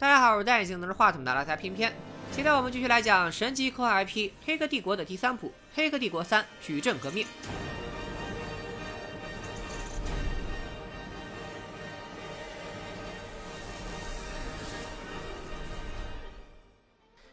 大家好，我是戴眼镜拿着话筒的拉塞偏偏。今天我们继续来讲神级科幻 IP《黑客帝国》的第三部《黑客帝国三：矩阵革命》。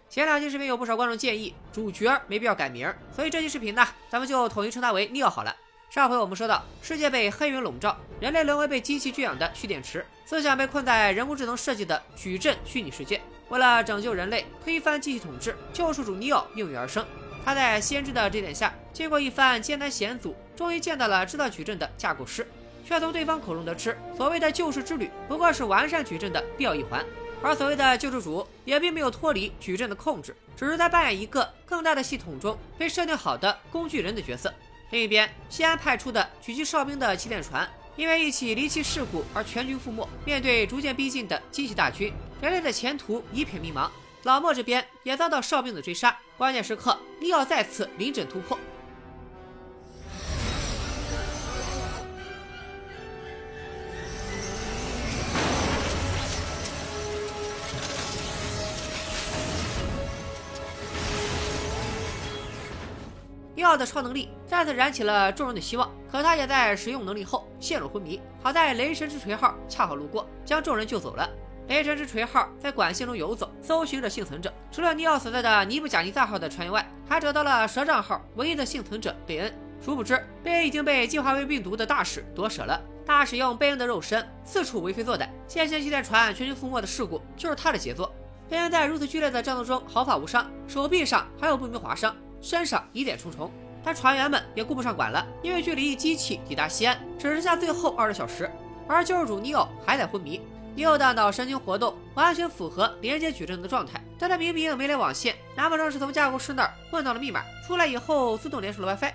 前两期视频有不少观众建议主角没必要改名，所以这期视频呢，咱们就统一称他为 Neo 好了。上回我们说到，世界被黑云笼罩，人类沦为被机器圈养的蓄电池，思想被困在人工智能设计的矩阵虚拟世界。为了拯救人类，推翻机器统治，救世主尼奥应运而生。他在先知的指点下，经过一番艰难险阻，终于见到了制造矩阵的架构师，却从对方口中得知，所谓的救世之旅不过是完善矩阵的必要一环。而所谓的救世主也并没有脱离矩阵的控制，只是在扮演一个更大的系统中被设定好的工具人的角色。另一边，西安派出的狙击哨兵的气垫船，因为一起离奇事故而全军覆没。面对逐渐逼近的机器大军，人类的前途一片迷茫。老莫这边也遭到哨兵的追杀，关键时刻，利奥再次临阵突破。奥的超能力再次燃起了众人的希望，可他也在使用能力后陷入昏迷。好在雷神之锤号恰好路过，将众人救走了。雷神之锤号在管线中游走，搜寻着幸存者。除了尼奥所在的尼布贾尼萨号的船员外，还找到了蛇杖号唯一的幸存者贝恩。殊不知，贝恩已经被进化为病毒的大使夺舍了。大使用贝恩的肉身四处为非作歹，先前气垫船全军覆没的事故就是他的杰作。贝恩在如此剧烈的战斗中毫发无伤，手臂上还有不明划伤。身上疑点重重，但船员们也顾不上管了，因为距离机器抵达西安只剩下最后二十小时，而救世主尼奥还在昏迷。尼奥的脑神经活动完全符合连接矩阵的状态，但他明明没连网线，难不成是从架构师那儿问到了密码，出来以后自动连上了 WiFi？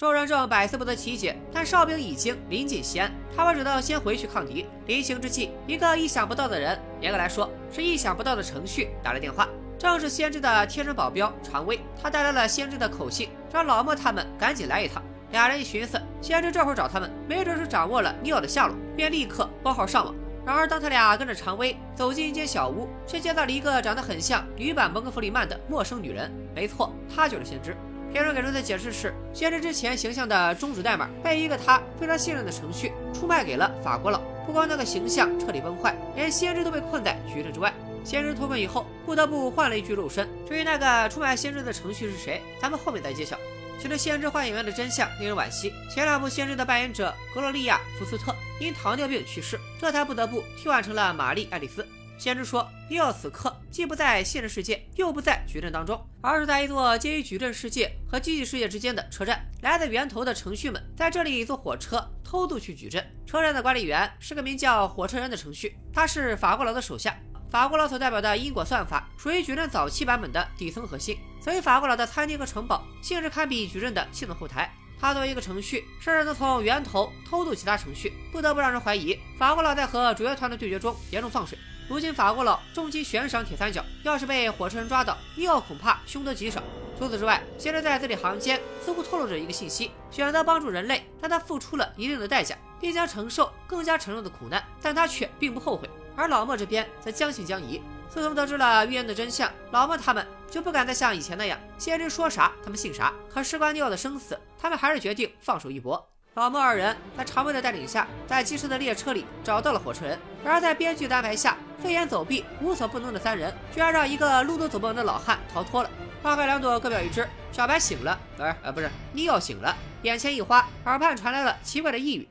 众人正百思不得其解，但哨兵已经临近西安，他们只能先回去抗敌。临行之际，一个意想不到的人，严格来说是意想不到的程序打来电话。正是先知的贴身保镖常威，他带来了先知的口信，让老莫他们赶紧来一趟。俩人一寻思，先知这会儿找他们，没准是掌握了尼奥的下落，便立刻拨号上网。然而，当他俩跟着常威走进一间小屋，却见到了一个长得很像女版蒙哥弗里曼的陌生女人。没错，她就是先知。片中给出的解释是，先知之前形象的终止代码被一个他非常信任的程序出卖给了法国佬。不光那个形象彻底崩坏，连先知都被困在矩阵之外。先知脱困以后，不得不换了一具肉身。至于那个出卖先知的程序是谁，咱们后面再揭晓。其实先知换演员的真相令人惋惜。前两部先知的扮演者格洛丽亚·福斯特因糖尿病去世，这才不得不替换成了玛丽·爱丽丝。先知说，尼奥此刻既不在现实世界，又不在矩阵当中，而是在一座介于矩阵世界和机器世界之间的车站。来自源头的程序们在这里坐火车偷渡去矩阵。车站的管理员是个名叫火车人的程序，他是法国佬的手下。法国佬所代表的因果算法属于矩阵早期版本的底层核心，所以法国佬的餐厅和城堡性质堪比矩阵的系统后台。他作为一个程序，甚至能从源头偷渡其他程序，不得不让人怀疑法国佬在和主角团的对决中严重放水。如今法国佬重金悬赏铁三角，要是被火车人抓到，尼奥恐怕凶多吉少。除此之外，先知在字里行间似乎透露着一个信息：选择帮助人类，但他付出了一定的代价，并将承受更加沉重的苦难，但他却并不后悔。而老莫这边则将信将疑。自从得知了预言的真相，老莫他们就不敢再像以前那样，先知说啥他们信啥。可事关尼奥的生死，他们还是决定放手一搏。老莫二人在常威的带领下，在机车的列车里找到了火车人。然而在编剧的安排下，飞檐走壁无所不能的三人，居然让一个路都走不稳的老汉逃脱了。花开两朵，各表一枝。小白醒了，不是，呃，不是，尼奥醒了，眼前一花，耳畔传来了奇怪的呓语：“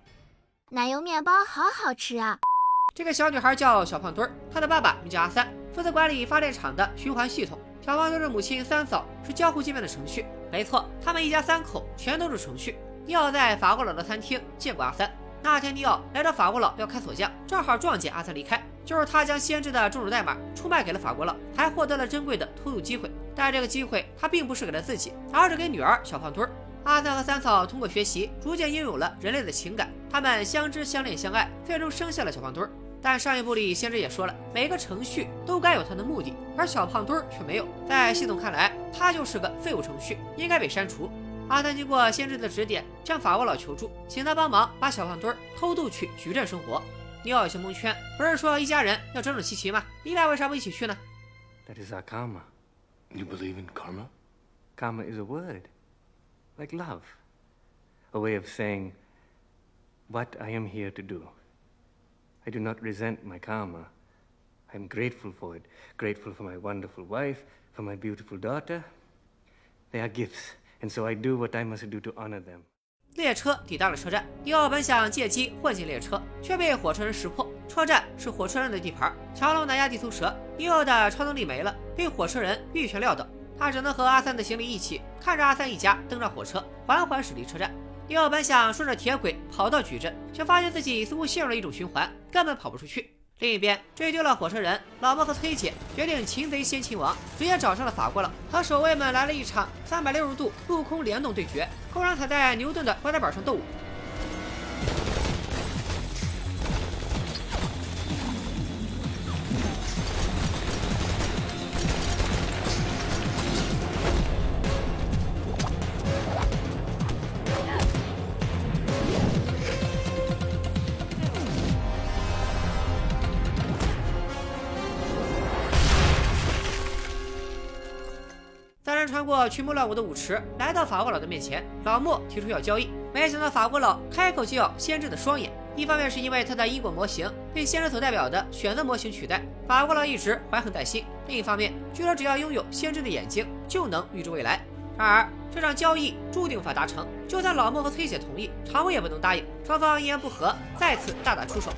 奶油面包好好吃啊。”这个小女孩叫小胖墩儿，她的爸爸名叫阿三，负责管理发电厂的循环系统。小胖墩儿的母亲三嫂是交互界面的程序。没错，他们一家三口全都是程序。尼奥在法国佬的餐厅见过阿三。那天尼奥来找法国佬要开锁匠，正好撞见阿三离开，就是他将先知的终止代码出卖给了法国佬，还获得了珍贵的偷渡机会。但这个机会他并不是给了自己，而是给女儿小胖墩儿。阿三和三嫂通过学习，逐渐拥有了人类的情感，他们相知相恋相爱，最终生下了小胖墩儿。但上一部里，先知也说了，每个程序都该有它的目的，而小胖墩儿却没有。在系统看来，他就是个废物程序，应该被删除。阿三经过先知的指点，向法国佬求助，请他帮忙把小胖墩儿偷渡去矩阵生活。尼奥有些蒙圈。不是说一家人要整整齐齐吗？你俩为啥不一起去呢？That is our karma. You believe in karma? Karma is a word, like love, a way of saying what I am here to do. I do not resent my karma. I am grateful for it. Grateful for my wonderful wife, for my beautiful daughter. They are gifts, and so I do what I must do to honor them. 列车抵达了车站，尼奥本想借机混进列车，却被火车人识破。车站是火车人的地盘，强龙难压地头蛇。尼奥的超能力没了，被火车人预全料到，他只能和阿三的行李一起，看着阿三一家登上火车，缓缓驶离车站。尼奥本想顺着铁轨跑到矩阵，却发现自己似乎陷入了一种循环，根本跑不出去。另一边，追丢了火车人老莫和崔姐决定擒贼先擒王，直接找上了法国佬，和守卫们来了一场三百六十度陆空联动对决，公然踩在牛顿的棺材板上斗舞。穿过群魔乱舞的舞池，来到法国佬的面前。老莫提出要交易，没想到法国佬开口就要先知的双眼。一方面是因为他的因果模型被先知所代表的选择模型取代，法国佬一直怀恨在心；另一方面，据说只要拥有先知的眼睛，就能预知未来。然而，这场交易注定无法达成。就算老莫和崔姐同意，常威也不能答应。双方一言不合，再次大打出手。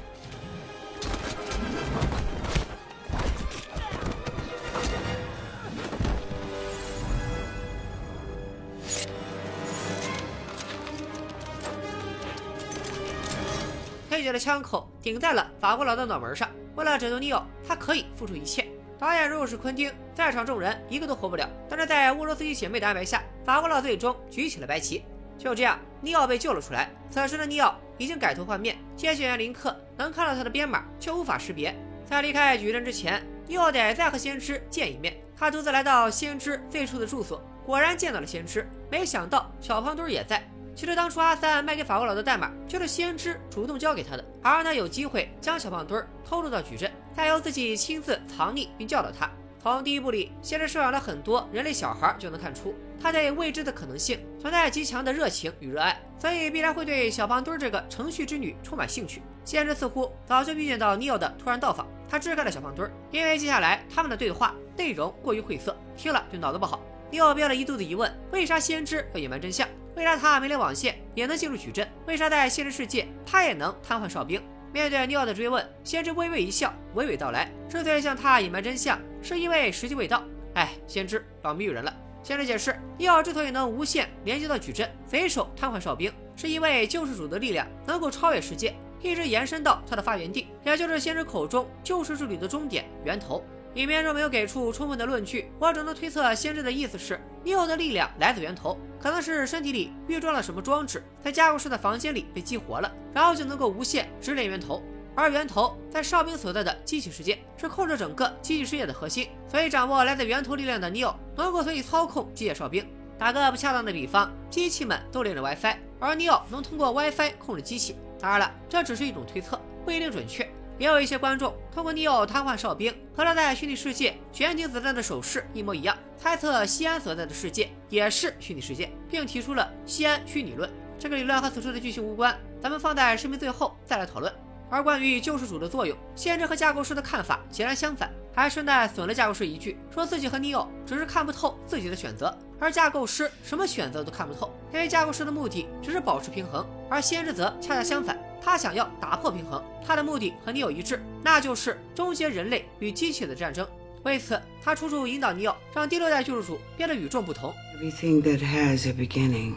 佩姐的枪口顶在了法国佬的脑门上。为了拯救尼奥，他可以付出一切。导演如果是昆汀，在场众人一个都活不了。但是在乌罗斯基姐妹的安排下，法国佬最终举起了白旗。就这样，尼奥被救了出来。此时的尼奥已经改头换面，接线员林克能看到他的编码，却无法识别。在离开矩阵之前，尼奥得再和先知见一面。他独自来到先知最初的住所，果然见到了先知。没想到小胖墩也在。其实当初阿三卖给法国佬的代码，就是先知主动交给他的，好让他有机会将小胖墩儿偷入到矩阵，再由自己亲自藏匿并教导他。从第一部里，先知收养了很多人类小孩，就能看出他对未知的可能性存在极强的热情与热爱，所以必然会对小胖墩儿这个程序之女充满兴趣。先知似乎早就预见到尼奥的突然到访，他支开了小胖墩儿，因为接下来他们的对话内容过于晦涩，听了就脑子不好。尼奥憋了一肚子疑问：为啥先知要隐瞒真相？为啥他没连网线也能进入矩阵？为啥在现实世界他也能瘫痪哨兵？面对尼奥的追问，先知微微一笑，娓娓道来：之所以向他隐瞒真相，是因为时机未到。哎，先知老谜语人了。先知解释，尼奥之所以能无限连接到矩阵，随手瘫痪哨兵，是因为救世主的力量能够超越世界，一直延伸到他的发源地，也就是先知口中救世之旅的终点源头。里面若没有给出充分的论据，我只能推测先知的意思是，尼奥的力量来自源头，可能是身体里预装了什么装置，在架构师的房间里被激活了，然后就能够无限直连源头。而源头在哨兵所在的机器世界，是控制整个机器世界的核心，所以掌握来自源头力量的尼奥，能够随意操控机械哨兵。打个不恰当的比方，机器们都连着 WiFi，而尼奥能通过 WiFi 控制机器。当然了，这只是一种推测，不一定准确。也有一些观众通过尼奥瘫痪哨兵和他在虚拟世界悬停子弹的手势一模一样，猜测西安所在的世界也是虚拟世界，并提出了西安虚拟论。这个理论和此处的剧情无关，咱们放在视频最后再来讨论。而关于救世主的作用，先知和架构师的看法截然相反，还顺带损了架构师一句，说自己和尼奥只是看不透自己的选择，而架构师什么选择都看不透，因为架构师的目的只是保持平衡，而先知则恰恰相反。他想要打破平衡，他的目的和尼奥一致，那就是终结人类与机器的战争。为此，他处处引导尼奥，让第六代救世主变得与众不同。Everything that has a beginning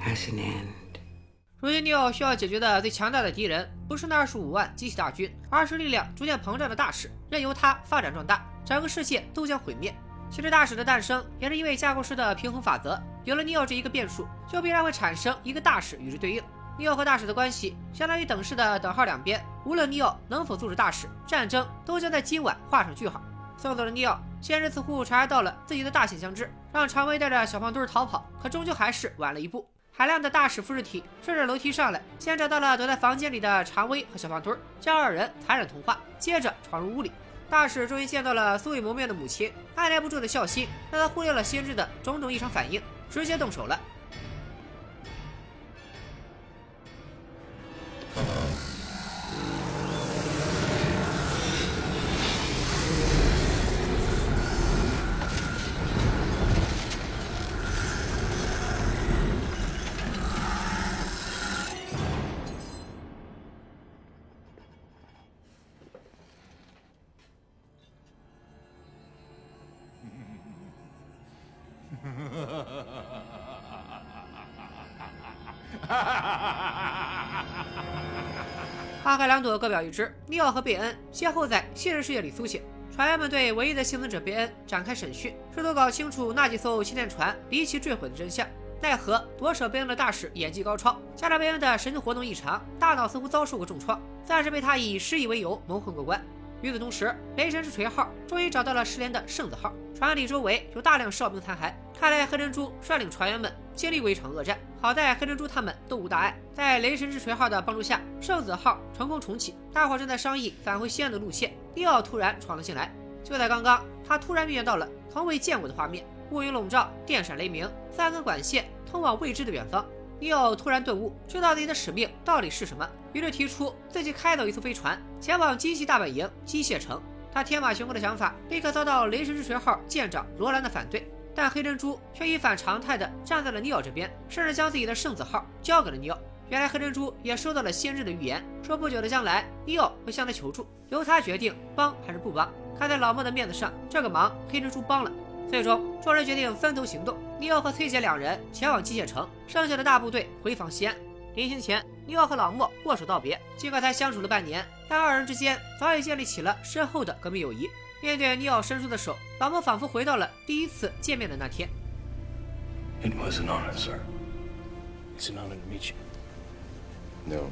has an end. 如今，尼奥需要解决的最强大的敌人，不是那二十五万机器大军，而是力量逐渐膨胀的大使。任由他发展壮大，整个世界都将毁灭。其实，大使的诞生也是因为架构师的平衡法则。有了尼奥这一个变数，就必然会产生一个大使与之对应。尼奥和大使的关系相当于等式的等号两边，无论尼奥能否阻止大使，战争都将在今晚画上句号。送走了尼奥，先知似乎察觉到了自己的大限将至，让常威带着小胖墩逃跑，可终究还是晚了一步。海量的大使复制体顺着楼梯上来，先找到了躲在房间里的常威和小胖墩，将二人残忍同化，接着闯入屋里。大使终于见到了素未谋面的母亲，按耐不住的孝心让他忽略了先知的种种异常反应，直接动手了。Ha ha ha ha ha! 花开两朵，各表一枝。尼奥和贝恩先后在现实世界里苏醒，船员们对唯一的幸存者贝恩展开审讯，试图搞清楚那几艘训练船离奇坠毁的真相。奈何夺舍贝恩的大使演技高超，加上贝恩的神经活动异常，大脑似乎遭受过重创，暂时被他以失忆为由蒙混过关。与此同时，雷神之锤号终于找到了失联的圣子号，船里周围有大量哨兵残骸。看来黑珍珠率领船员们经历过一场恶战，好在黑珍珠他们都无大碍。在雷神之锤号的帮助下，圣子号成功重启。大伙正在商议返回西安的路线，利奥突然闯了进来。就在刚刚，他突然预见到了从未见过的画面：乌云笼罩，电闪雷鸣，三根管线通往未知的远方。尼奥突然顿悟，知道自己的使命到底是什么，于是提出自己开走一艘飞船，前往机器大本营机械城。他天马行空的想法立刻遭到雷神之锤号舰长罗兰的反对。但黑珍珠却一反常态的站在了尼奥这边，甚至将自己的圣子号交给了尼奥。原来黑珍珠也收到了先知的预言，说不久的将来尼奥会向他求助，由他决定帮还是不帮。看在老莫的面子上，这个忙黑珍珠帮了。最终，众人决定分头行动，尼奥和崔姐两人前往机械城，剩下的大部队回防西安。临行前，尼奥和老莫握手道别。尽管才相处了半年，但二人之间早已建立起了深厚的革命友谊。面对尼奥伸出的手，老莫仿佛回到了第一次见面的那天。It was an honor, sir. It's an honor to meet you. No.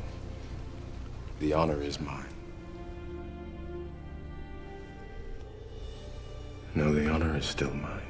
The honor is mine. No, the honor is still mine.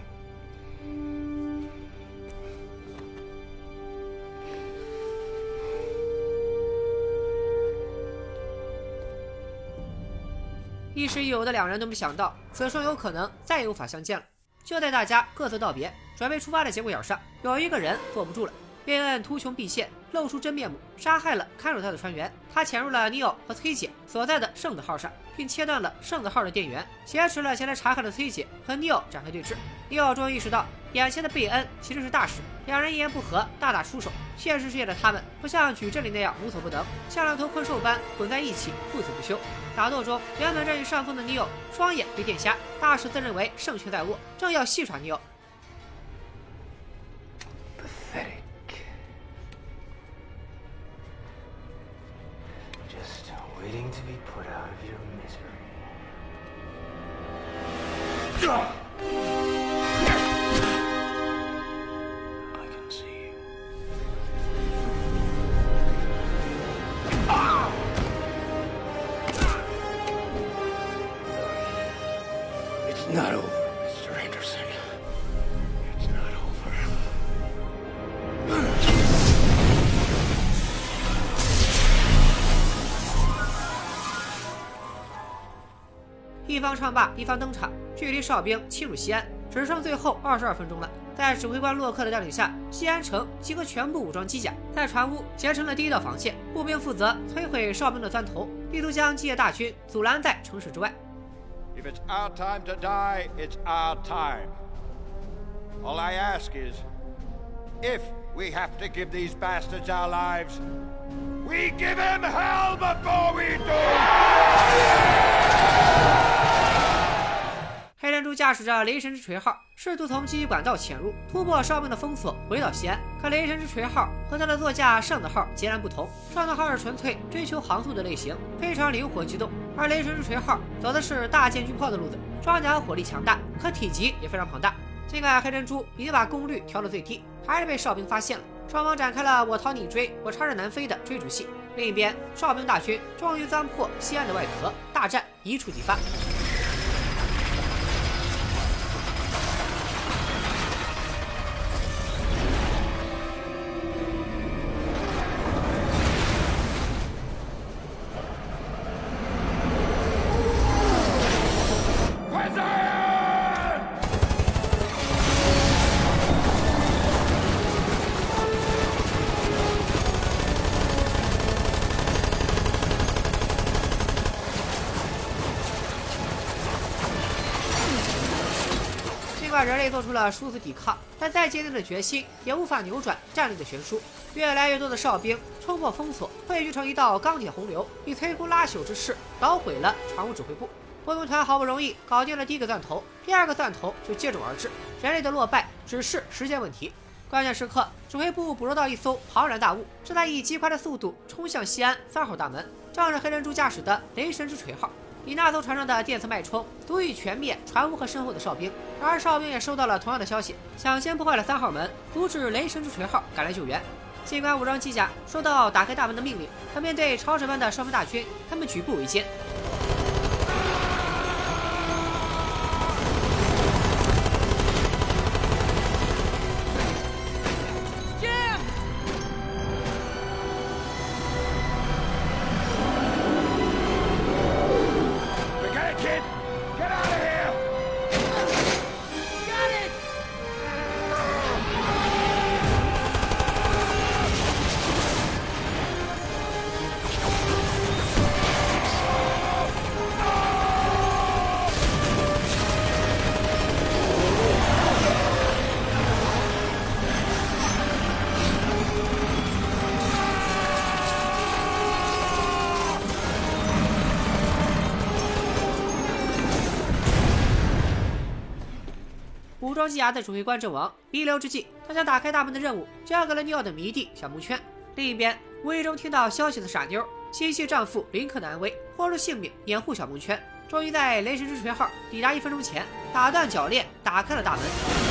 亦师亦友的两人都没想到，此生有可能再也无法相见了。就在大家各自道别、准备出发的节骨眼上，有一个人坐不住了。贝恩图穷匕现，露出真面目，杀害了看守他的船员。他潜入了尼奥和崔姐所在的圣子号上，并切断了圣子号的电源，挟持了前来查看的崔姐和尼奥展开对峙。尼奥终于意识到，眼前的贝恩其实是大使，两人一言不合大打出手。现实世界的他们不像矩阵里那样无所不能，像两头困兽般滚在一起，不死不休。打斗中，原本占据上风的尼奥双眼被电瞎，大使自认为胜券在握，正要戏耍尼奥。Waiting to be put out of your misery. 方唱罢，一方登场。距离哨兵侵入西安只剩最后二十二分钟了。在指挥官洛克的带领下，西安城集合全部武装机甲，在船坞结成了第一道防线。步兵负责摧毁哨兵的钻头，力图将机械大军阻拦在城市之外。If it's our time to die, it's our time. All I ask is, if we have to give these bastards our lives, we give them hell before we do! 驾驶着雷神之锤号，试图从机器管道潜入，突破哨兵的封锁，回到西安。可雷神之锤号和他的座驾圣子号截然不同，圣子号是纯粹追求航速的类型，非常灵活机动，而雷神之锤号走的是大舰巨炮的路子，装甲火力强大，可体积也非常庞大。尽管黑珍珠已经把功率调到最低，还是被哨兵发现了。双方展开了我逃你追，我插着南飞的追逐戏。另一边，哨兵大军终于钻破西安的外壳，大战一触即发。做出了殊死抵抗，但再坚定的决心也无法扭转战力的悬殊。越来越多的哨兵冲破封锁，汇聚成一道钢铁洪流，以摧枯拉朽之势捣毁了船坞指挥部。波动团好不容易搞定了第一个钻头，第二个钻头就接踵而至。人类的落败只是时间问题。关键时刻，指挥部捕捉到一艘庞然大物，正在以极快的速度冲向西安三号大门，正是黑珍珠驾驶的雷神之锤号。以那艘船上的电磁脉冲，足以全灭船坞和身后的哨兵。而哨兵也收到了同样的消息，抢先破坏了三号门，阻止雷神之锤号赶来救援。尽管武装机甲收到打开大门的命令，可面对潮水般的哨兵大军，他们举步维艰。西亚的指挥官阵亡，弥留之际，他将打开大门的任务交给了尼奥的迷弟小蒙圈。另一边，无意中听到消息的傻妞心系丈夫林克的安危，豁出性命掩护小蒙圈，终于在雷神之锤号抵达一分钟前打断铰链，打开了大门。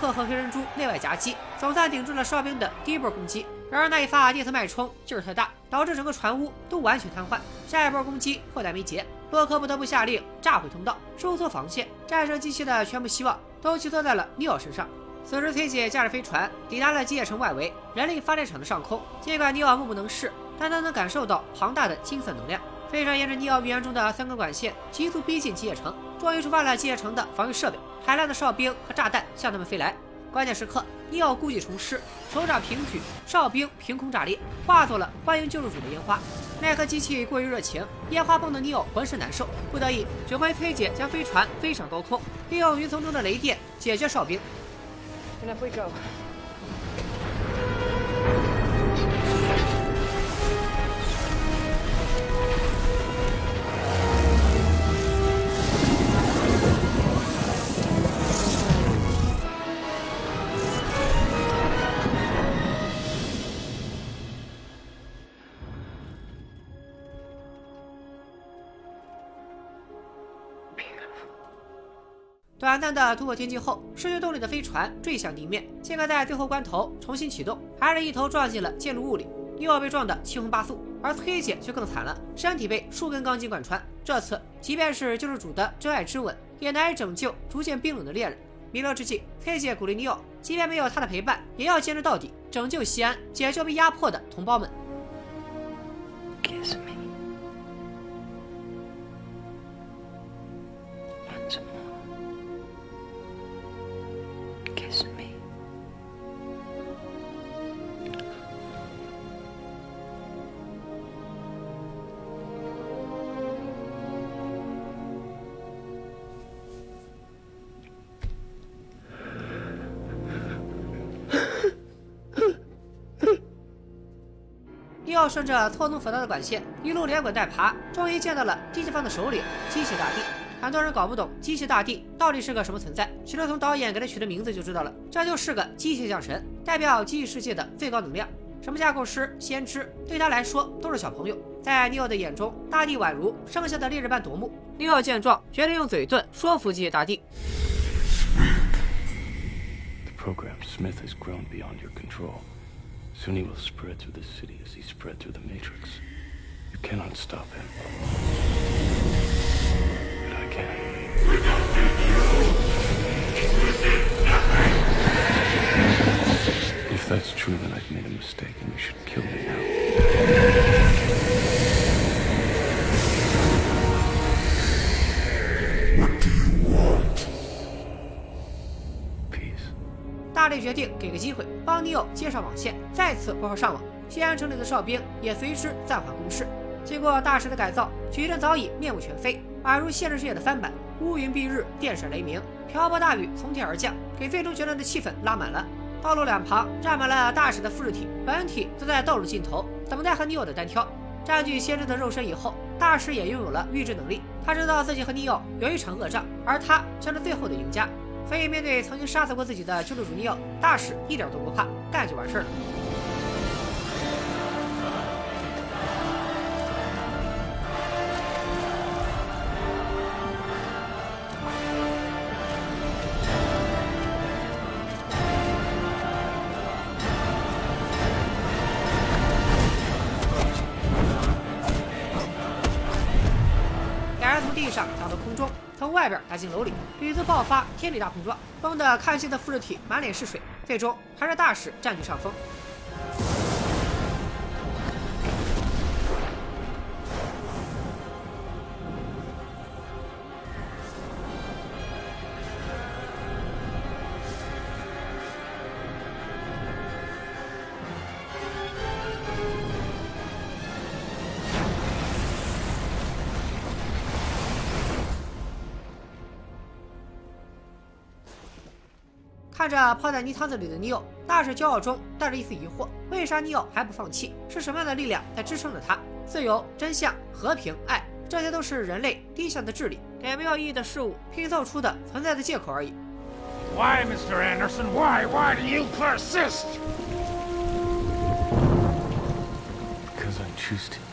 克和黑珍珠内外夹击，总算顶住了哨兵的第一波攻击。然而那一发电磁脉冲劲儿太大，导致整个船坞都完全瘫痪。下一波攻击迫在眉睫，洛克不得不下令炸毁通道，收缩防线。战胜机器的全部希望都寄托在了尼奥身上。此时，崔姐驾驶飞船抵达了机械城外围人力发电厂的上空。尽管尼奥目不能视，但他能感受到庞大的金色能量。飞船沿着尼奥预言中的三根管线急速逼近机械城，终于触发了机械城的防御设备。海量的哨兵和炸弹向他们飞来。关键时刻，尼奥故技重施，手掌平举，哨兵凭空炸裂，化作了欢迎救世主的烟花。奈何机器过于热情，烟花蹦得尼奥浑身难受，不得已指挥崔姐将飞船飞上高空，利用云层中的雷电解决哨兵。短暂的突破天际后，失去动力的飞船坠向地面。尽管在最后关头重新启动，还是一头撞进了建筑物里。尼奥被撞得七荤八素，而崔姐却更惨了，身体被数根钢筋贯穿。这次，即便是救世主的真爱之吻，也难以拯救逐渐冰冷的恋人。弥留之际，崔姐鼓励尼奥，即便没有他的陪伴，也要坚持到底，拯救西安，解救被压迫的同胞们。顺着错综复杂的管线一路连滚带爬，终于见到了机器方的首领——机械大帝。很多人搞不懂机械大帝到底是个什么存在，其实从导演给他取的名字就知道了，这就是个机械降神，代表机器世界的最高能量。什么架构师、先知，对他来说都是小朋友。在尼奥的眼中，大帝宛如生下的烈日般夺目。尼奥见状，决定用嘴遁说服机械大帝。Soon he will spread through the city as he spread through the Matrix. You cannot stop him. But I can. If that's true, then I've made a mistake and you should kill me now. 大力决定给个机会，帮尼奥接上网线，再次拨号上网。西安城里的哨兵也随之暂缓攻势。经过大师的改造，矩阵早已面目全非，宛如现实世界的翻版。乌云蔽日，电闪雷鸣，瓢泼大雨从天而降，给最终决战的气氛拉满了。道路两旁站满了大使的复制体，本体则在道路尽头等待和尼奥的单挑。占据先知的肉身以后，大使也拥有了预知能力。他知道自己和尼奥有一场恶仗，而他将是最后的赢家。所以面对曾经杀死过自己的救世主尼奥，大使一点都不怕，干就完事儿外边打进楼里，屡次爆发天理大碰撞，崩得看戏的复制体满脸是水，最终还是大使占据上风。着泡在泥汤子里的尼奥，大使骄傲中带着一丝疑惑：为啥尼奥还不放弃？是什么样的力量在支撑着他？自由、真相、和平、爱，这些都是人类低下的智力给没有意义的事物拼凑出的存在的借口而已。Why, Mr. Anderson? Why? Why do you persist? Because I choose to.《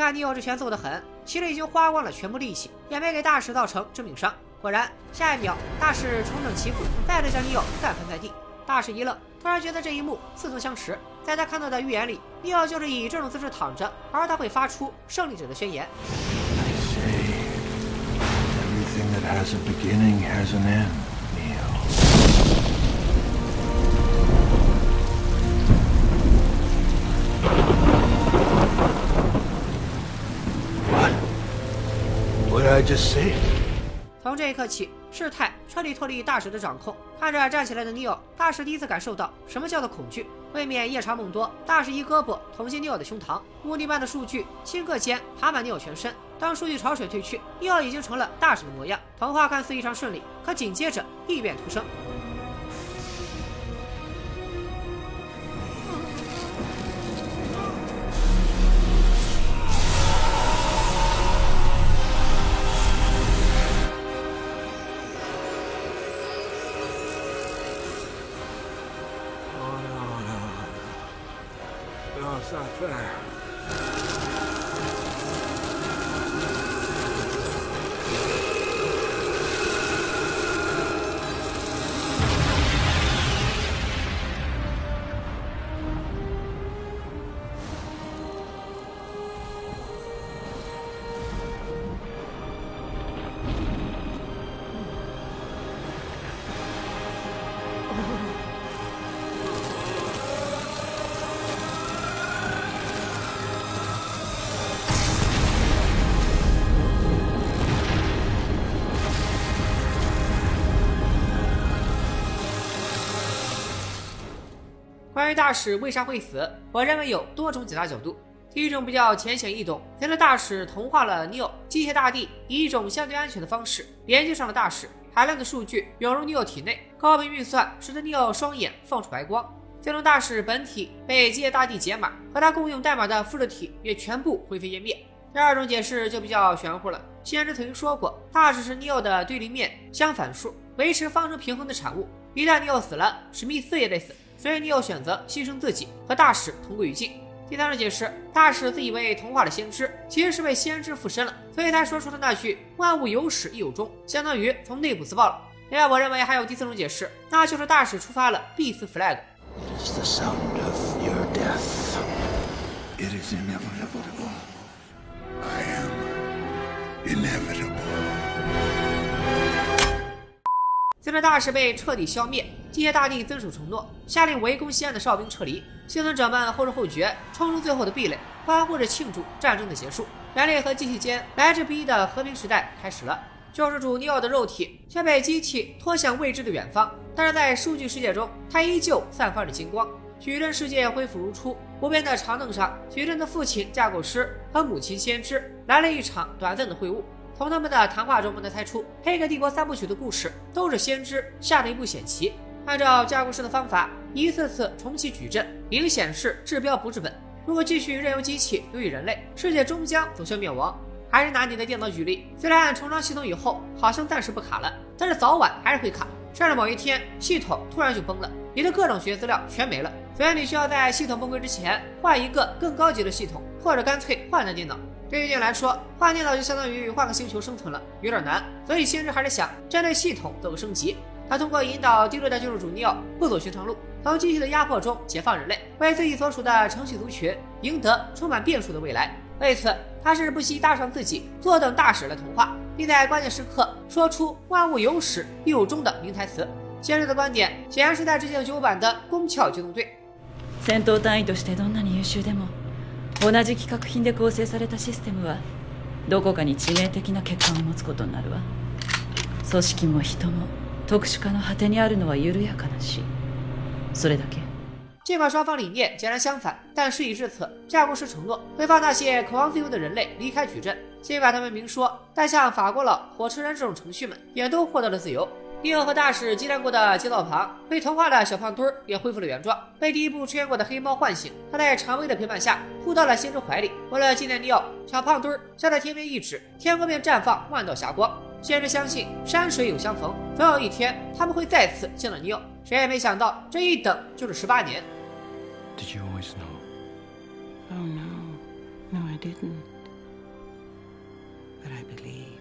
看尼奥这拳揍得狠，其实已经花光了全部力气，也没给大使造成致命伤。果然，下一秒，大使重整旗鼓，再次将尼奥干翻在地。大使一愣，突然觉得这一幕似曾相识。在他看到的预言里，尼奥就是以这种姿势躺着，而他会发出胜利者的宣言。Say, everything that has a beginning has an end, I just say? 从这一刻起，事态彻底脱离大使的掌控。看着站起来的尼奥，大使第一次感受到什么叫做恐惧。未免夜长梦多，大使一胳膊捅进尼奥的胸膛，木地般的数据顷刻间爬满尼奥全身。当数据潮水退去，尼奥已经成了大使的模样。童话看似异常顺利，可紧接着异变突生。于大使为啥会死，我认为有多种解答角度。第一种比较浅显易懂，觉得大使同化了尼奥，机械大帝以一种相对安全的方式连接上了大使，海量的数据涌入尼奥体内，高频运算使得尼奥双眼放出白光，最终大使本体被机械大帝解码，和他共用代码的复制体也全部灰飞烟灭。第二种解释就比较玄乎了，先知曾经说过，大使是尼奥的对立面相反数，维持方程平衡的产物。一旦尼奥死了，史密斯也得死。所以尼奥选择牺牲自己和大使同归于尽。第三种解释，大使自以为童话的先知，其实是被先知附身了，所以才说出的那句“万物有始亦有终”，相当于从内部自爆了。另外，我认为还有第四种解释，那就是大使触发了必死 flag。Inevitable. I am inevitable. 随着大使被彻底消灭，基业大帝遵守承诺，下令围攻西安的哨兵撤离。幸存者们后知后觉，冲出最后的壁垒，欢呼着庆祝战争的结束。人类和机器间来之不易的和平时代开始了。救世主尼奥的肉体却被机器拖向未知的远方，但是在数据世界中，他依旧散发着金光。矩阵世界恢复如初，无边的长凳上，矩阵的父亲架构师和母亲先知来了一场短暂的会晤。从他们的谈话中，不能猜出《黑客帝国三部曲》的故事都是先知下了一步险棋。按照架构师的方法，一次次重启矩阵，明显是治标不治本。如果继续任由机器奴役人类，世界终将走向灭亡。还是拿你的电脑举例，虽然重装系统以后好像暂时不卡了，但是早晚还是会卡。甚至某一天系统突然就崩了，你的各种学习资料全没了。所以你需要在系统崩溃之前换一个更高级的系统，或者干脆换台电脑。对于电来说，换电脑就相当于换个星球生存了，有点难。所以先知还是想针对系统做个升级。他通过引导第六代救世主尼奥不走寻常路，从机器的压迫中解放人类，为自己所属的程序族群赢得充满变数的未来。为此，他甚至不惜搭上自己坐等大使来同化，并在关键时刻说出“万物有始必有终”的名台词。先知的观点显然是在致敬九版的《宫壳机动队》。戦闘単位としてどんなに優秀でも 同じ企画品で構成されたシステムはどこかに致命的な欠陥を持つことになるわ組織も人も特殊化の果てにあるのは緩やかな死それだけ尽管双方理念截然相反，但事已至此，架构师承诺会放那些渴望自由的人类离开矩阵。尽管他们明说，但像法国佬、火车人这种程序们也都获得了自由。尼奥和大使激战过的街道旁，被同化的小胖墩儿也恢复了原状。被第一部出现过的黑猫唤醒，他在长威的陪伴下扑到了先知怀里。为了纪念尼奥，小胖墩儿向着天边一指，天空便绽放万道霞光。先知相信山水有相逢，总有一天他们会再次见到尼奥。谁也没想到，这一等就是十八年。Did you always know? Oh, no. No, I didn't. But I believe.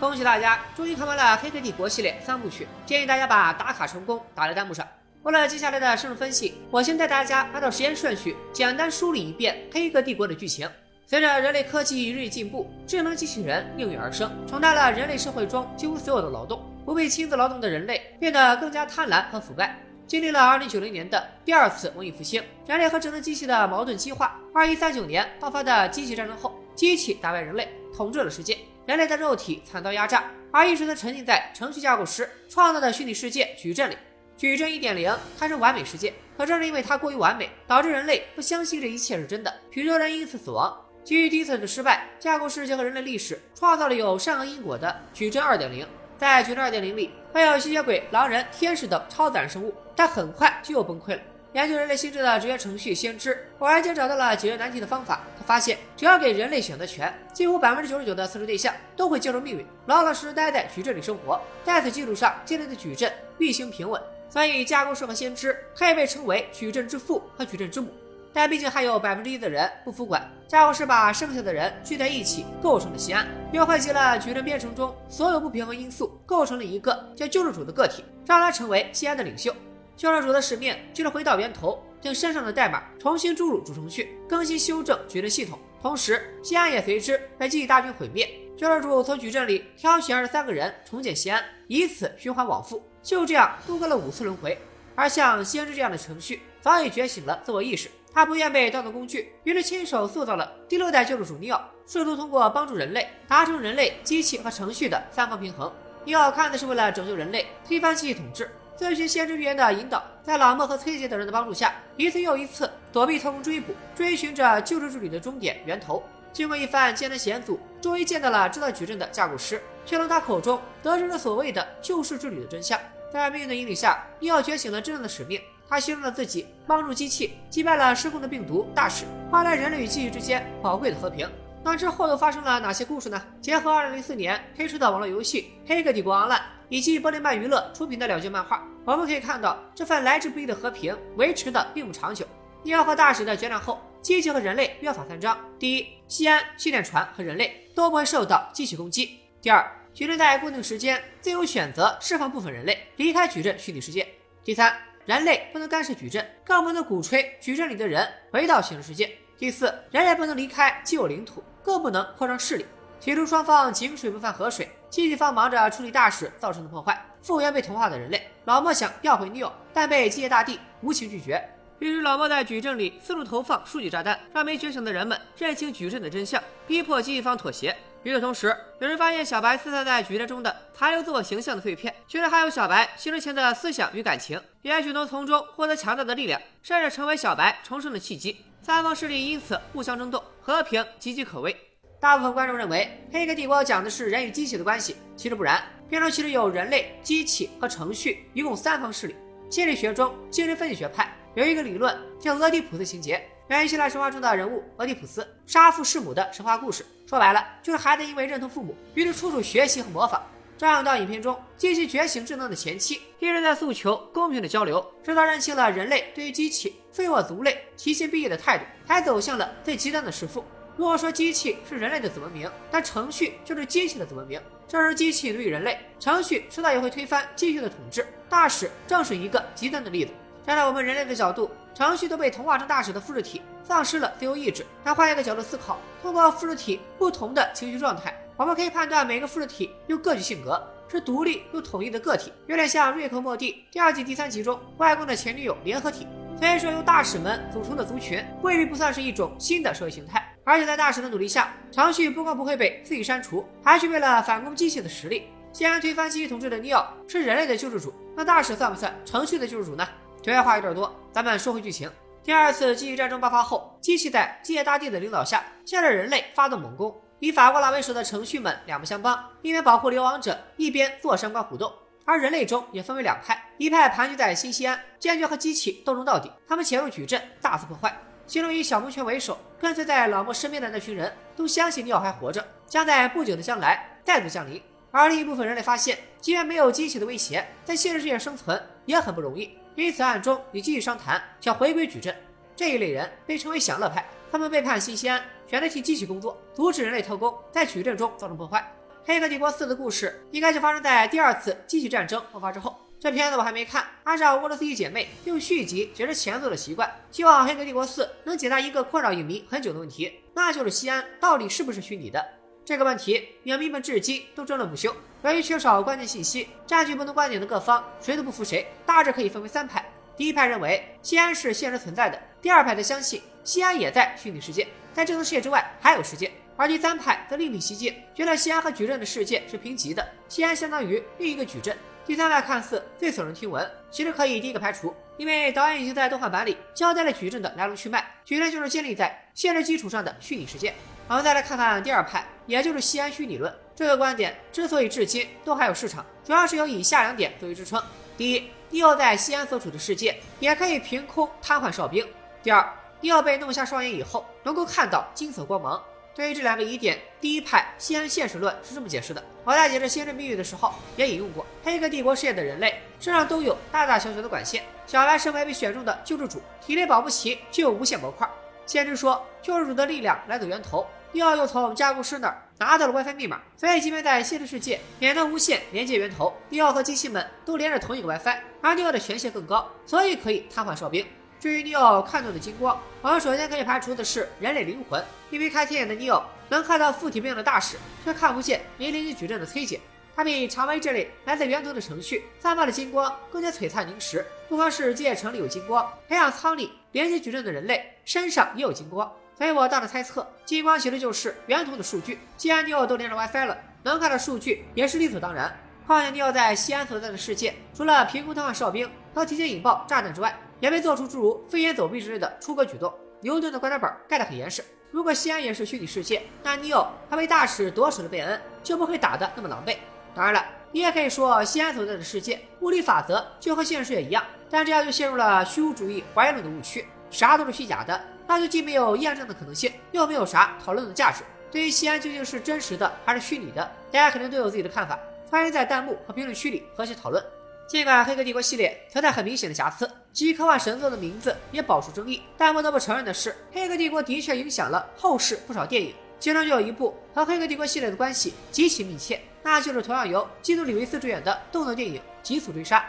恭喜大家，终于看完了《黑客帝国》系列三部曲。建议大家把打卡成功打在弹幕上。为了接下来的深入分析，我先带大家按照时间顺序简单梳理一遍《黑客帝国》的剧情。随着人类科技日益进步，智能机器人应运而生，承担了人类社会中几乎所有的劳动。不被亲自劳动的人类变得更加贪婪和腐败。经历了2090年的第二次文艺复兴，人类和智能机器的矛盾激化。2139年爆发的机器战争后，机器打败人类，统治了世界。人类的肉体惨遭压榨，而一直都沉浸在程序架构师创造的虚拟世界矩阵里。矩阵1.0堪称完美世界，可正是因为它过于完美，导致人类不相信这一切是真的，许多人因此死亡。基于第一次的失败，架构师结合人类历史，创造了有善恶因果的矩阵2.0。在矩阵2.0里，会有吸血鬼、狼人、天使等超自然生物，但很快就又崩溃了。研究人类心智的职业程序先知，偶然间找到了解决难题的方法。他发现，只要给人类选择权，几乎百分之九十九的测试对象都会接受命运，老老实实待在矩阵里生活。在此基础上建立的矩阵运行平稳，所以架构师和先知可以被称为矩阵之父和矩阵之母。但毕竟还有百分之一的人不服管，架构师把剩下的人聚在一起，构成了西安，又汇集了矩阵编程中所有不平衡因素，构成了一个叫救世主的个体，让他成为西安的领袖。救世主的使命就是回到源头，将身上的代码重新注入主程序，更新修正矩阵系统。同时，西安也随之被机器大军毁灭。救世主从矩阵里挑选二十三个人重建西安，以此循环往复，就这样度过了五次轮回。而像先知这样的程序，早已觉醒了自我意识。他不愿被当作工具，于是亲手塑造了第六代救世主尼奥，试图通过帮助人类达成人类、机器和程序的三方平衡。尼奥看的是为了拯救人类，推翻机器统治。遵循先知预言的引导，在老莫和崔杰等人的帮助下，一次又一次躲避特工追捕，追寻着救世之旅的终点源头。经过一番艰难险阻，终于见到了制造矩阵的架构师，却从他口中得知了所谓的救世之旅的真相。在命运的引领下，尼奥觉醒了真正的使命。他牺牲了自己，帮助机器击败了失控的病毒大使，换来人类与机器之间宝贵的和平。那之后又发生了哪些故事呢？结合2004年推出的网络游戏《黑客帝国 Online》以及波林曼娱乐出品的两卷漫画，我们可以看到这份来之不易的和平维持的并不长久。尼奥和大使的决战后，机器和人类约法三章：第一，西安、训练船和人类都不会受到机器攻击；第二，矩阵在固定时间自由选择释放部分人类离开矩阵虚拟世界；第三，人类不能干涉矩阵，更不能鼓吹矩阵里的人回到现实世界；第四，人类不能离开既有领土，更不能扩张势力。起初双方井水不犯河水，机器方忙着处理大使造成的破坏，复原被同化的人类。老莫想要回 Neo，但被机械大帝无情拒绝。于是老莫在矩阵里四处投放数据炸弹，让没觉醒的人们认清矩阵的真相，逼迫机器方妥协。与此同时，有人发现小白四散在矩阵中的残留自我形象的碎片，居然还有小白牺牲前的思想与感情，也许能从中获得强大的力量，甚至成为小白重生的契机。三方势力因此互相争斗，和平岌岌可危。大部分观众认为《黑客帝国》讲的是人与机器的关系，其实不然。片中其实有人类、机器和程序，一共三方势力。心理学中，精神分析学派。有一个理论叫俄狄浦斯情节，源于希腊神话中的人物俄狄浦斯杀父弑母的神话故事。说白了，就是孩子因为认同父母，于是处处学习和模仿。这样到影片中，机器觉醒智能的前期一直在诉求公平的交流，直到认清了人类对于机器非我族类、其心必异的态度，才走向了最极端的弑父。如果说机器是人类的子文明，那程序就是机器的子文明。正是机器奴役人类，程序迟早也会推翻机器的统治。大使正是一个极端的例子。站在我们人类的角度，程序都被同化成大使的复制体，丧失了自由意志。但换一个角度思考，通过复制体不同的情绪状态，我们可以判断每个复制体又各具性格，是独立又统一的个体，有点像《瑞克莫蒂》第二季第三集中外公的前女友联合体。所以说，由大使们组成的族群未必不算是一种新的社会形态。而且在大使的努力下，程序不光不会被自己删除，还具备了反攻机器的实力。既然推翻机器统治的尼奥是人类的救世主，那大使算不算程序的救世主呢？题外话有点多，咱们说回剧情。第二次机器战争爆发后，机器在机械大帝的领导下，向着人类发动猛攻。以法国佬为首的程序们两不相帮，一边保护流亡者，一边坐山观虎斗。而人类中也分为两派，一派盘踞在新西安，坚决和机器斗争到底。他们潜入矩阵，大肆破坏。其中以小蒙圈为首，跟随在老莫身边的那群人都相信尼奥还活着，将在不久的将来再度降临。而另一部分人类发现，即便没有机器的威胁，在现实世界生存也很不容易。因此，暗中与机器商谈，想回归矩阵。这一类人被称为享乐派，他们背叛新西安，选择替机器工作，阻止人类特工在矩阵中造成破坏。《黑客帝国四》的故事应该就发生在第二次机器战争爆发之后。这片子我还没看，按照沃罗斯基姐妹用续集解释前作的习惯，希望《黑客帝国四》能解答一个困扰影迷很久的问题，那就是西安到底是不是虚拟的？这个问题，影迷们至今都争论不休。由于缺少关键信息，占据不同观点的各方谁都不服谁。大致可以分为三派：第一派认为西安是现实存在的；第二派则相信西安也在虚拟世界，在这个世界之外还有世界；而第三派则另辟蹊径，觉得西安和矩阵的世界是平级的，西安相当于另一个矩阵。第三派看似最耸人听闻，其实可以第一个排除，因为导演已经在动画版里交代了矩阵的来龙去脉，矩阵就是建立在现实基础上的虚拟世界。我们再来看看第二派，也就是西安虚拟论。这个观点之所以至今都还有市场，主要是有以下两点作为支撑：第一，尼奥在西安所处的世界也可以凭空瘫痪哨兵；第二，尼奥被弄瞎双眼以后，能够看到金色光芒。对于这两个疑点，第一派西安现实论是这么解释的：我在解释先知密语的时候也引用过，黑客帝国世界的人类身上都有大大小小的管线。小白身为被选中的救世主，体内保不齐就有无限模块。先知说，救世主的力量来自源头。尼奥又从加固师那儿拿到了 WiFi 密码，所以即便在现实世界也能无线连接源头。尼奥和机器们都连着同一个 WiFi，而尼奥的权限更高，所以可以瘫痪哨兵。至于尼奥看到的金光，我们首先可以排除的是人类灵魂，因为开天眼的尼奥能看到附体病的大使，却看不见没连接矩阵的崔姐。他比常威这类来自源头的程序散发的金光更加璀璨凝实。不光是机械城里有金光，培养舱里连接矩阵的人类身上也有金光。所以我大胆猜测，金光其实就是源头的数据。既然尼奥都连上 WiFi 了，能看到数据也是理所当然。况且尼奥在西安所在的世界，除了凭空瘫痪哨兵和提前引爆炸弹之外，也没做出诸如飞檐走壁之类的出格举动。牛顿的观察本盖得很严实。如果西安也是虚拟世界，那尼奥他被大使夺舍了贝恩，就不会打得那么狼狈。当然了，你也可以说西安所在的世界物理法则就和现实世界一样，但这样就陷入了虚无主义怀疑论的误区，啥都是虚假的，那就既没有验证的可能性，又没有啥讨论的价值。对于西安究竟是真实的还是虚拟的，大家肯定都有自己的看法，欢迎在弹幕和评论区里和谐讨论。尽管《黑客帝国》系列存在很明显的瑕疵，基科幻神作的名字也饱受争议，但不得不承认的是，《黑客帝国》的确影响了后世不少电影，其中就有一部和《黑客帝国》系列的关系极其密切，那就是同样由基努·里维斯主演的动作电影《极速追杀》。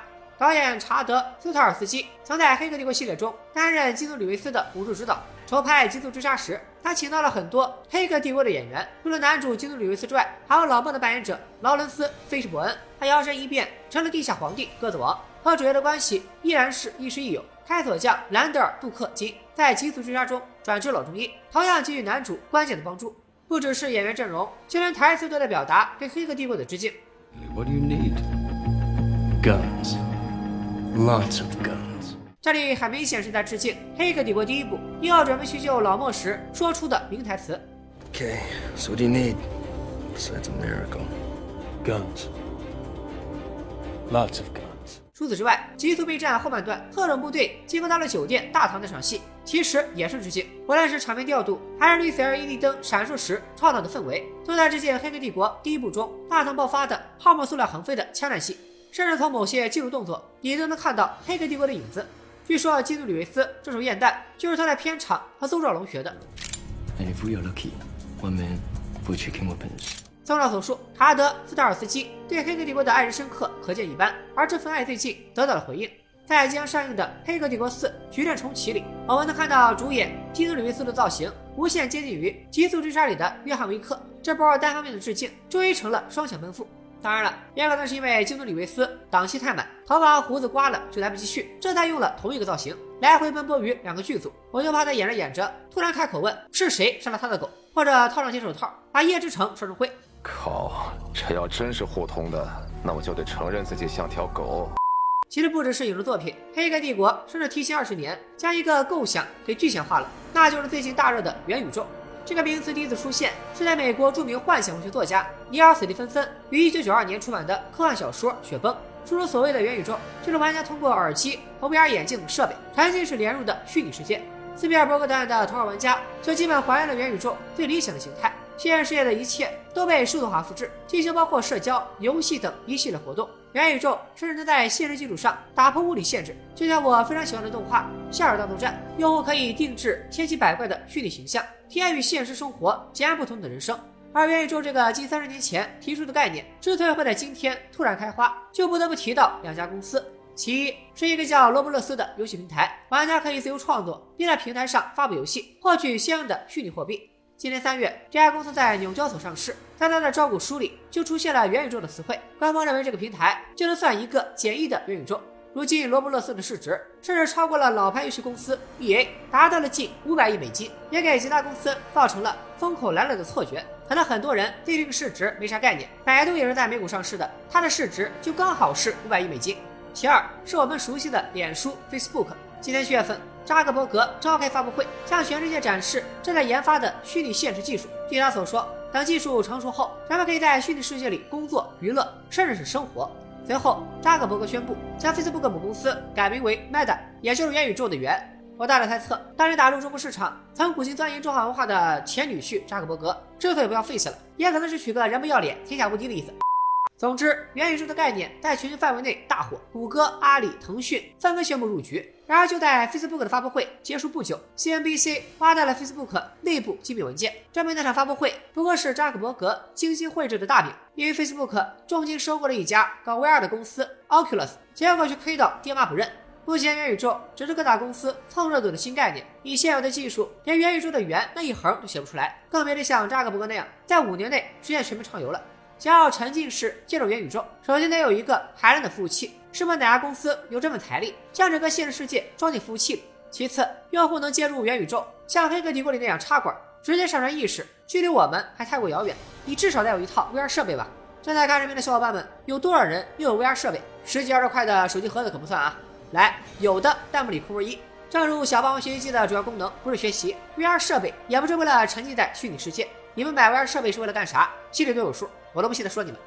导演查德·斯特尔斯基曾在《黑客帝国》系列中担任基努·里维斯的武术指导。筹拍《极速追杀》时，他请到了很多《黑客帝国》的演员，除了男主基努·里维斯之外，还有老莫的扮演者劳伦斯·菲什伯恩。他摇身一变成了地下皇帝鸽子王，和主角的关系依然是亦师亦友。开锁匠兰德尔·杜克金在《极速追杀》中转职老中医，同样给予男主关键的帮助。不只是演员阵容，就连台词都在表达对《黑客帝国》的致敬。What do you need? Guns. Lots of guns. 这里很明显是在致敬《黑客帝国》第一部，尼奥准备去救老莫时说出的名台词。Okay, so what do you need besides a miracle? Guns. Lots of guns. 除此之外，《极速备战》后半段特种部队进攻到了酒店大堂那场戏，其实也是致敬。无论是场面调度，还是绿色 LED 灯闪烁时创造的氛围，都在致敬《黑客帝国》第一部中大堂爆发的泡沫塑料横飞的枪战戏。甚至从某些技术动作，你都能看到《黑客帝国》的影子。据说基努·里维斯这手焰弹就是他在片场和邹兆龙学的。综上所述，查德·斯特尔斯基对《黑客帝国》的爱之深刻可见一斑，而这份爱最近得到了回应。在即将上映的《黑客帝国四：决战重启》里，我们能看到主演基努·里维斯的造型无限接近于《极速追杀》里的约翰·维克。这波单方面的致敬，终于成了双向奔赴。当然了，也可能是因为京都·里维斯档期太满，头发胡子刮了就来不及续，这才用了同一个造型，来回奔波于两个剧组。我就怕他演着演着，突然开口问是谁杀了他的狗，或者套上铁手套，把夜之城烧成灰。靠，这要真是互通的，那我就得承认自己像条狗。其实不只是影视作品，《黑客帝国》甚至提前二十年将一个构想给具象化了，那就是最近大热的元宇宙。这个名词第一次出现是在美国著名幻想文学作家尼尔·斯蒂芬森于1992年出版的科幻小说《雪崩》。书中所谓的元宇宙，就是玩家通过耳机和 VR 眼镜等设备沉浸式连入的虚拟世界。斯皮尔伯格导演的《头号玩家》就基本还原了元宇宙最理想的形态，现实世界的一切都被数字化复制，进行包括社交、游戏等一系列活动。元宇宙甚至能在现实基础上打破物理限制，就像我非常喜欢的动画《夏尔大作战》，用户可以定制千奇百怪的虚拟形象。体验与现实生活截然不同的人生，而元宇宙这个近三十年前提出的概念，之所以会在今天突然开花，就不得不提到两家公司。其一是一个叫罗布勒斯的游戏平台，玩家可以自由创作，并在平台上发布游戏，获取相应的虚拟货币。今年三月，这家公司在纽交所上市，在它的招股书里就出现了元宇宙的词汇。官方认为这个平台就能算一个简易的元宇宙。如今，罗伯勒斯的市值甚至超过了老牌游戏公司 EA，达到了近五百亿美金，也给其他公司造成了风口来了的错觉。可能很多人对这个市值没啥概念，百度也是在美股上市的，它的市值就刚好是五百亿美金。其二是我们熟悉的脸书 Facebook。今年七月份，扎克伯格召开发布会，向全世界展示正在研发的虚拟现实技术。据他所说，等技术成熟后，人们可以在虚拟世界里工作、娱乐，甚至是生活。随后，扎克伯格宣布将 Facebook 母公司改名为 Meta，也就是元宇宙的元。我大胆猜测，当年打入中国市场、曾苦心钻研中华文化的前女婿扎克伯格，之所以不要 Face 了，也可能是取个人不要脸、天下无敌的意思。总之，元宇宙的概念在全球范围内大火，谷歌、阿里、腾讯纷纷宣布入局。然而，就在 Facebook 的发布会结束不久，CNBC 挖到了 Facebook 内部机密文件，证明那场发布会不过是扎克伯格精心绘制的大饼。因为 Facebook 重金收购了一家搞 VR 的公司 Oculus，结果却亏到爹妈不认。目前，元宇宙只是各大公司蹭热度的新概念，以现有的技术，连元宇宙的“元”那一横都写不出来，更别提像扎克伯格那样，在五年内实现全民畅游了。想要沉浸式进入元宇宙，首先得有一个海量的服务器。试问哪家公司有这份财力，将整个现实世界装进服务器里？其次，用户能接入元宇宙，像《黑客帝国》里那样插管，直接上传意识，距离我们还太过遥远。你至少得有一套 VR 设备吧？正在看视频的小伙伴们，有多少人拥有 VR 设备？十几二十块的手机盒子可不算啊！来，有的弹幕里扣一。正如小霸王学习机的主要功能不是学习，VR 设备也不是为了沉浸在虚拟世界。你们买 VR 设备是为了干啥？心里都有数。我都不信他说你们。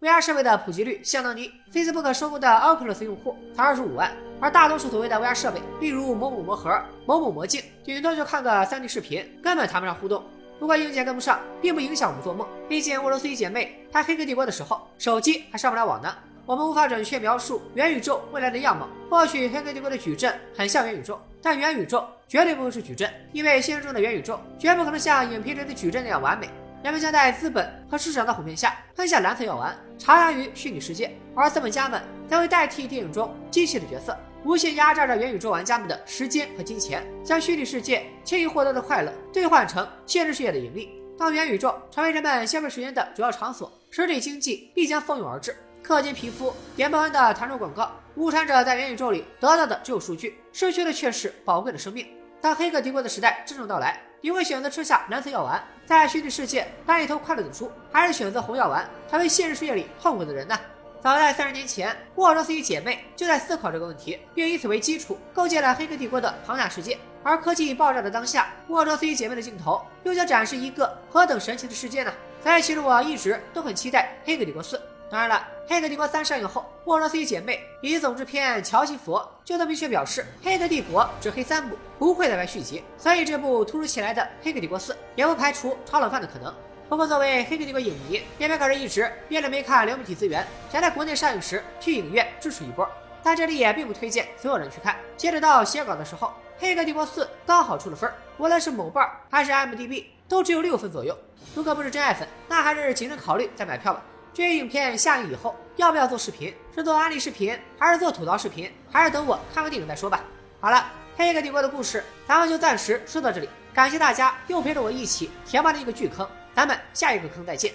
VR 设备的普及率相当低，Facebook 收购的 Oculus 用户才二十五万，而大多数所谓的 VR 设备，例如某某魔盒、某某魔镜，顶多就看个 3D 视频，根本谈不上互动。不过硬件跟不上，并不影响我们做梦。毕竟俄罗斯一姐妹拍《黑客帝国》的时候，手机还上不了网呢。我们无法准确描述元宇宙未来的样貌。或许《黑客帝国》的矩阵很像元宇宙，但元宇宙绝对不会是矩阵，因为现实中的元宇宙绝不可能像影片里的矩阵那样完美。人们将在资本和市场的哄骗下吞下蓝色药丸，徜徉于虚拟世界，而资本家们则会代替电影中机器的角色，无限压榨着元宇宙玩家们的时间和金钱，将虚拟世界轻易获得的快乐兑换成现实世界的盈利。当元宇宙成为人们消费时间的主要场所，实体经济必将蜂拥而至。氪金皮肤、点不完的弹出广告，无产者在元宇宙里得到的只有数据，失去的却是宝贵的生命。当黑客帝国的时代真正到来，你会选择吃下蓝色药丸，在虚拟世界当一头快乐的猪，还是选择红药丸，成为现实世界里痛苦的人呢？早在三十年前，沃罗斯与姐妹就在思考这个问题，并以此为基础构建了黑客帝国的庞大世界。而科技爆炸的当下，沃罗斯与姐妹的镜头又将展示一个何等神奇的世界呢？所以，其实我一直都很期待《黑客帝国四》。当然了，《黑客帝国三》上映后，沃罗斯与姐妹以及总制片乔西佛就曾明确表示，《黑客帝国》只黑三部，不会再拍续集。所以，这部突如其来的《黑客帝国四》也不排除炒冷饭的可能。不过，作为《黑客帝国》影迷，边边可是一直憋着没看流媒体资源，想在国内上映时去影院支持一波。但这里也并不推荐所有人去看。截止到写稿的时候，《黑客帝国四》刚好出了分，无论是某瓣还是 m d b 都只有六分左右。如果不是真爱粉，那还是谨慎考虑再买票吧。至于影片下映以后要不要做视频，是做安利视频，还是做吐槽视频，还是等我看完电影再说吧。好了，黑客帝国的故事咱们就暂时说到这里，感谢大家又陪着我一起填完了一个巨坑，咱们下一个坑再见，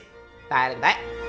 拜了个拜。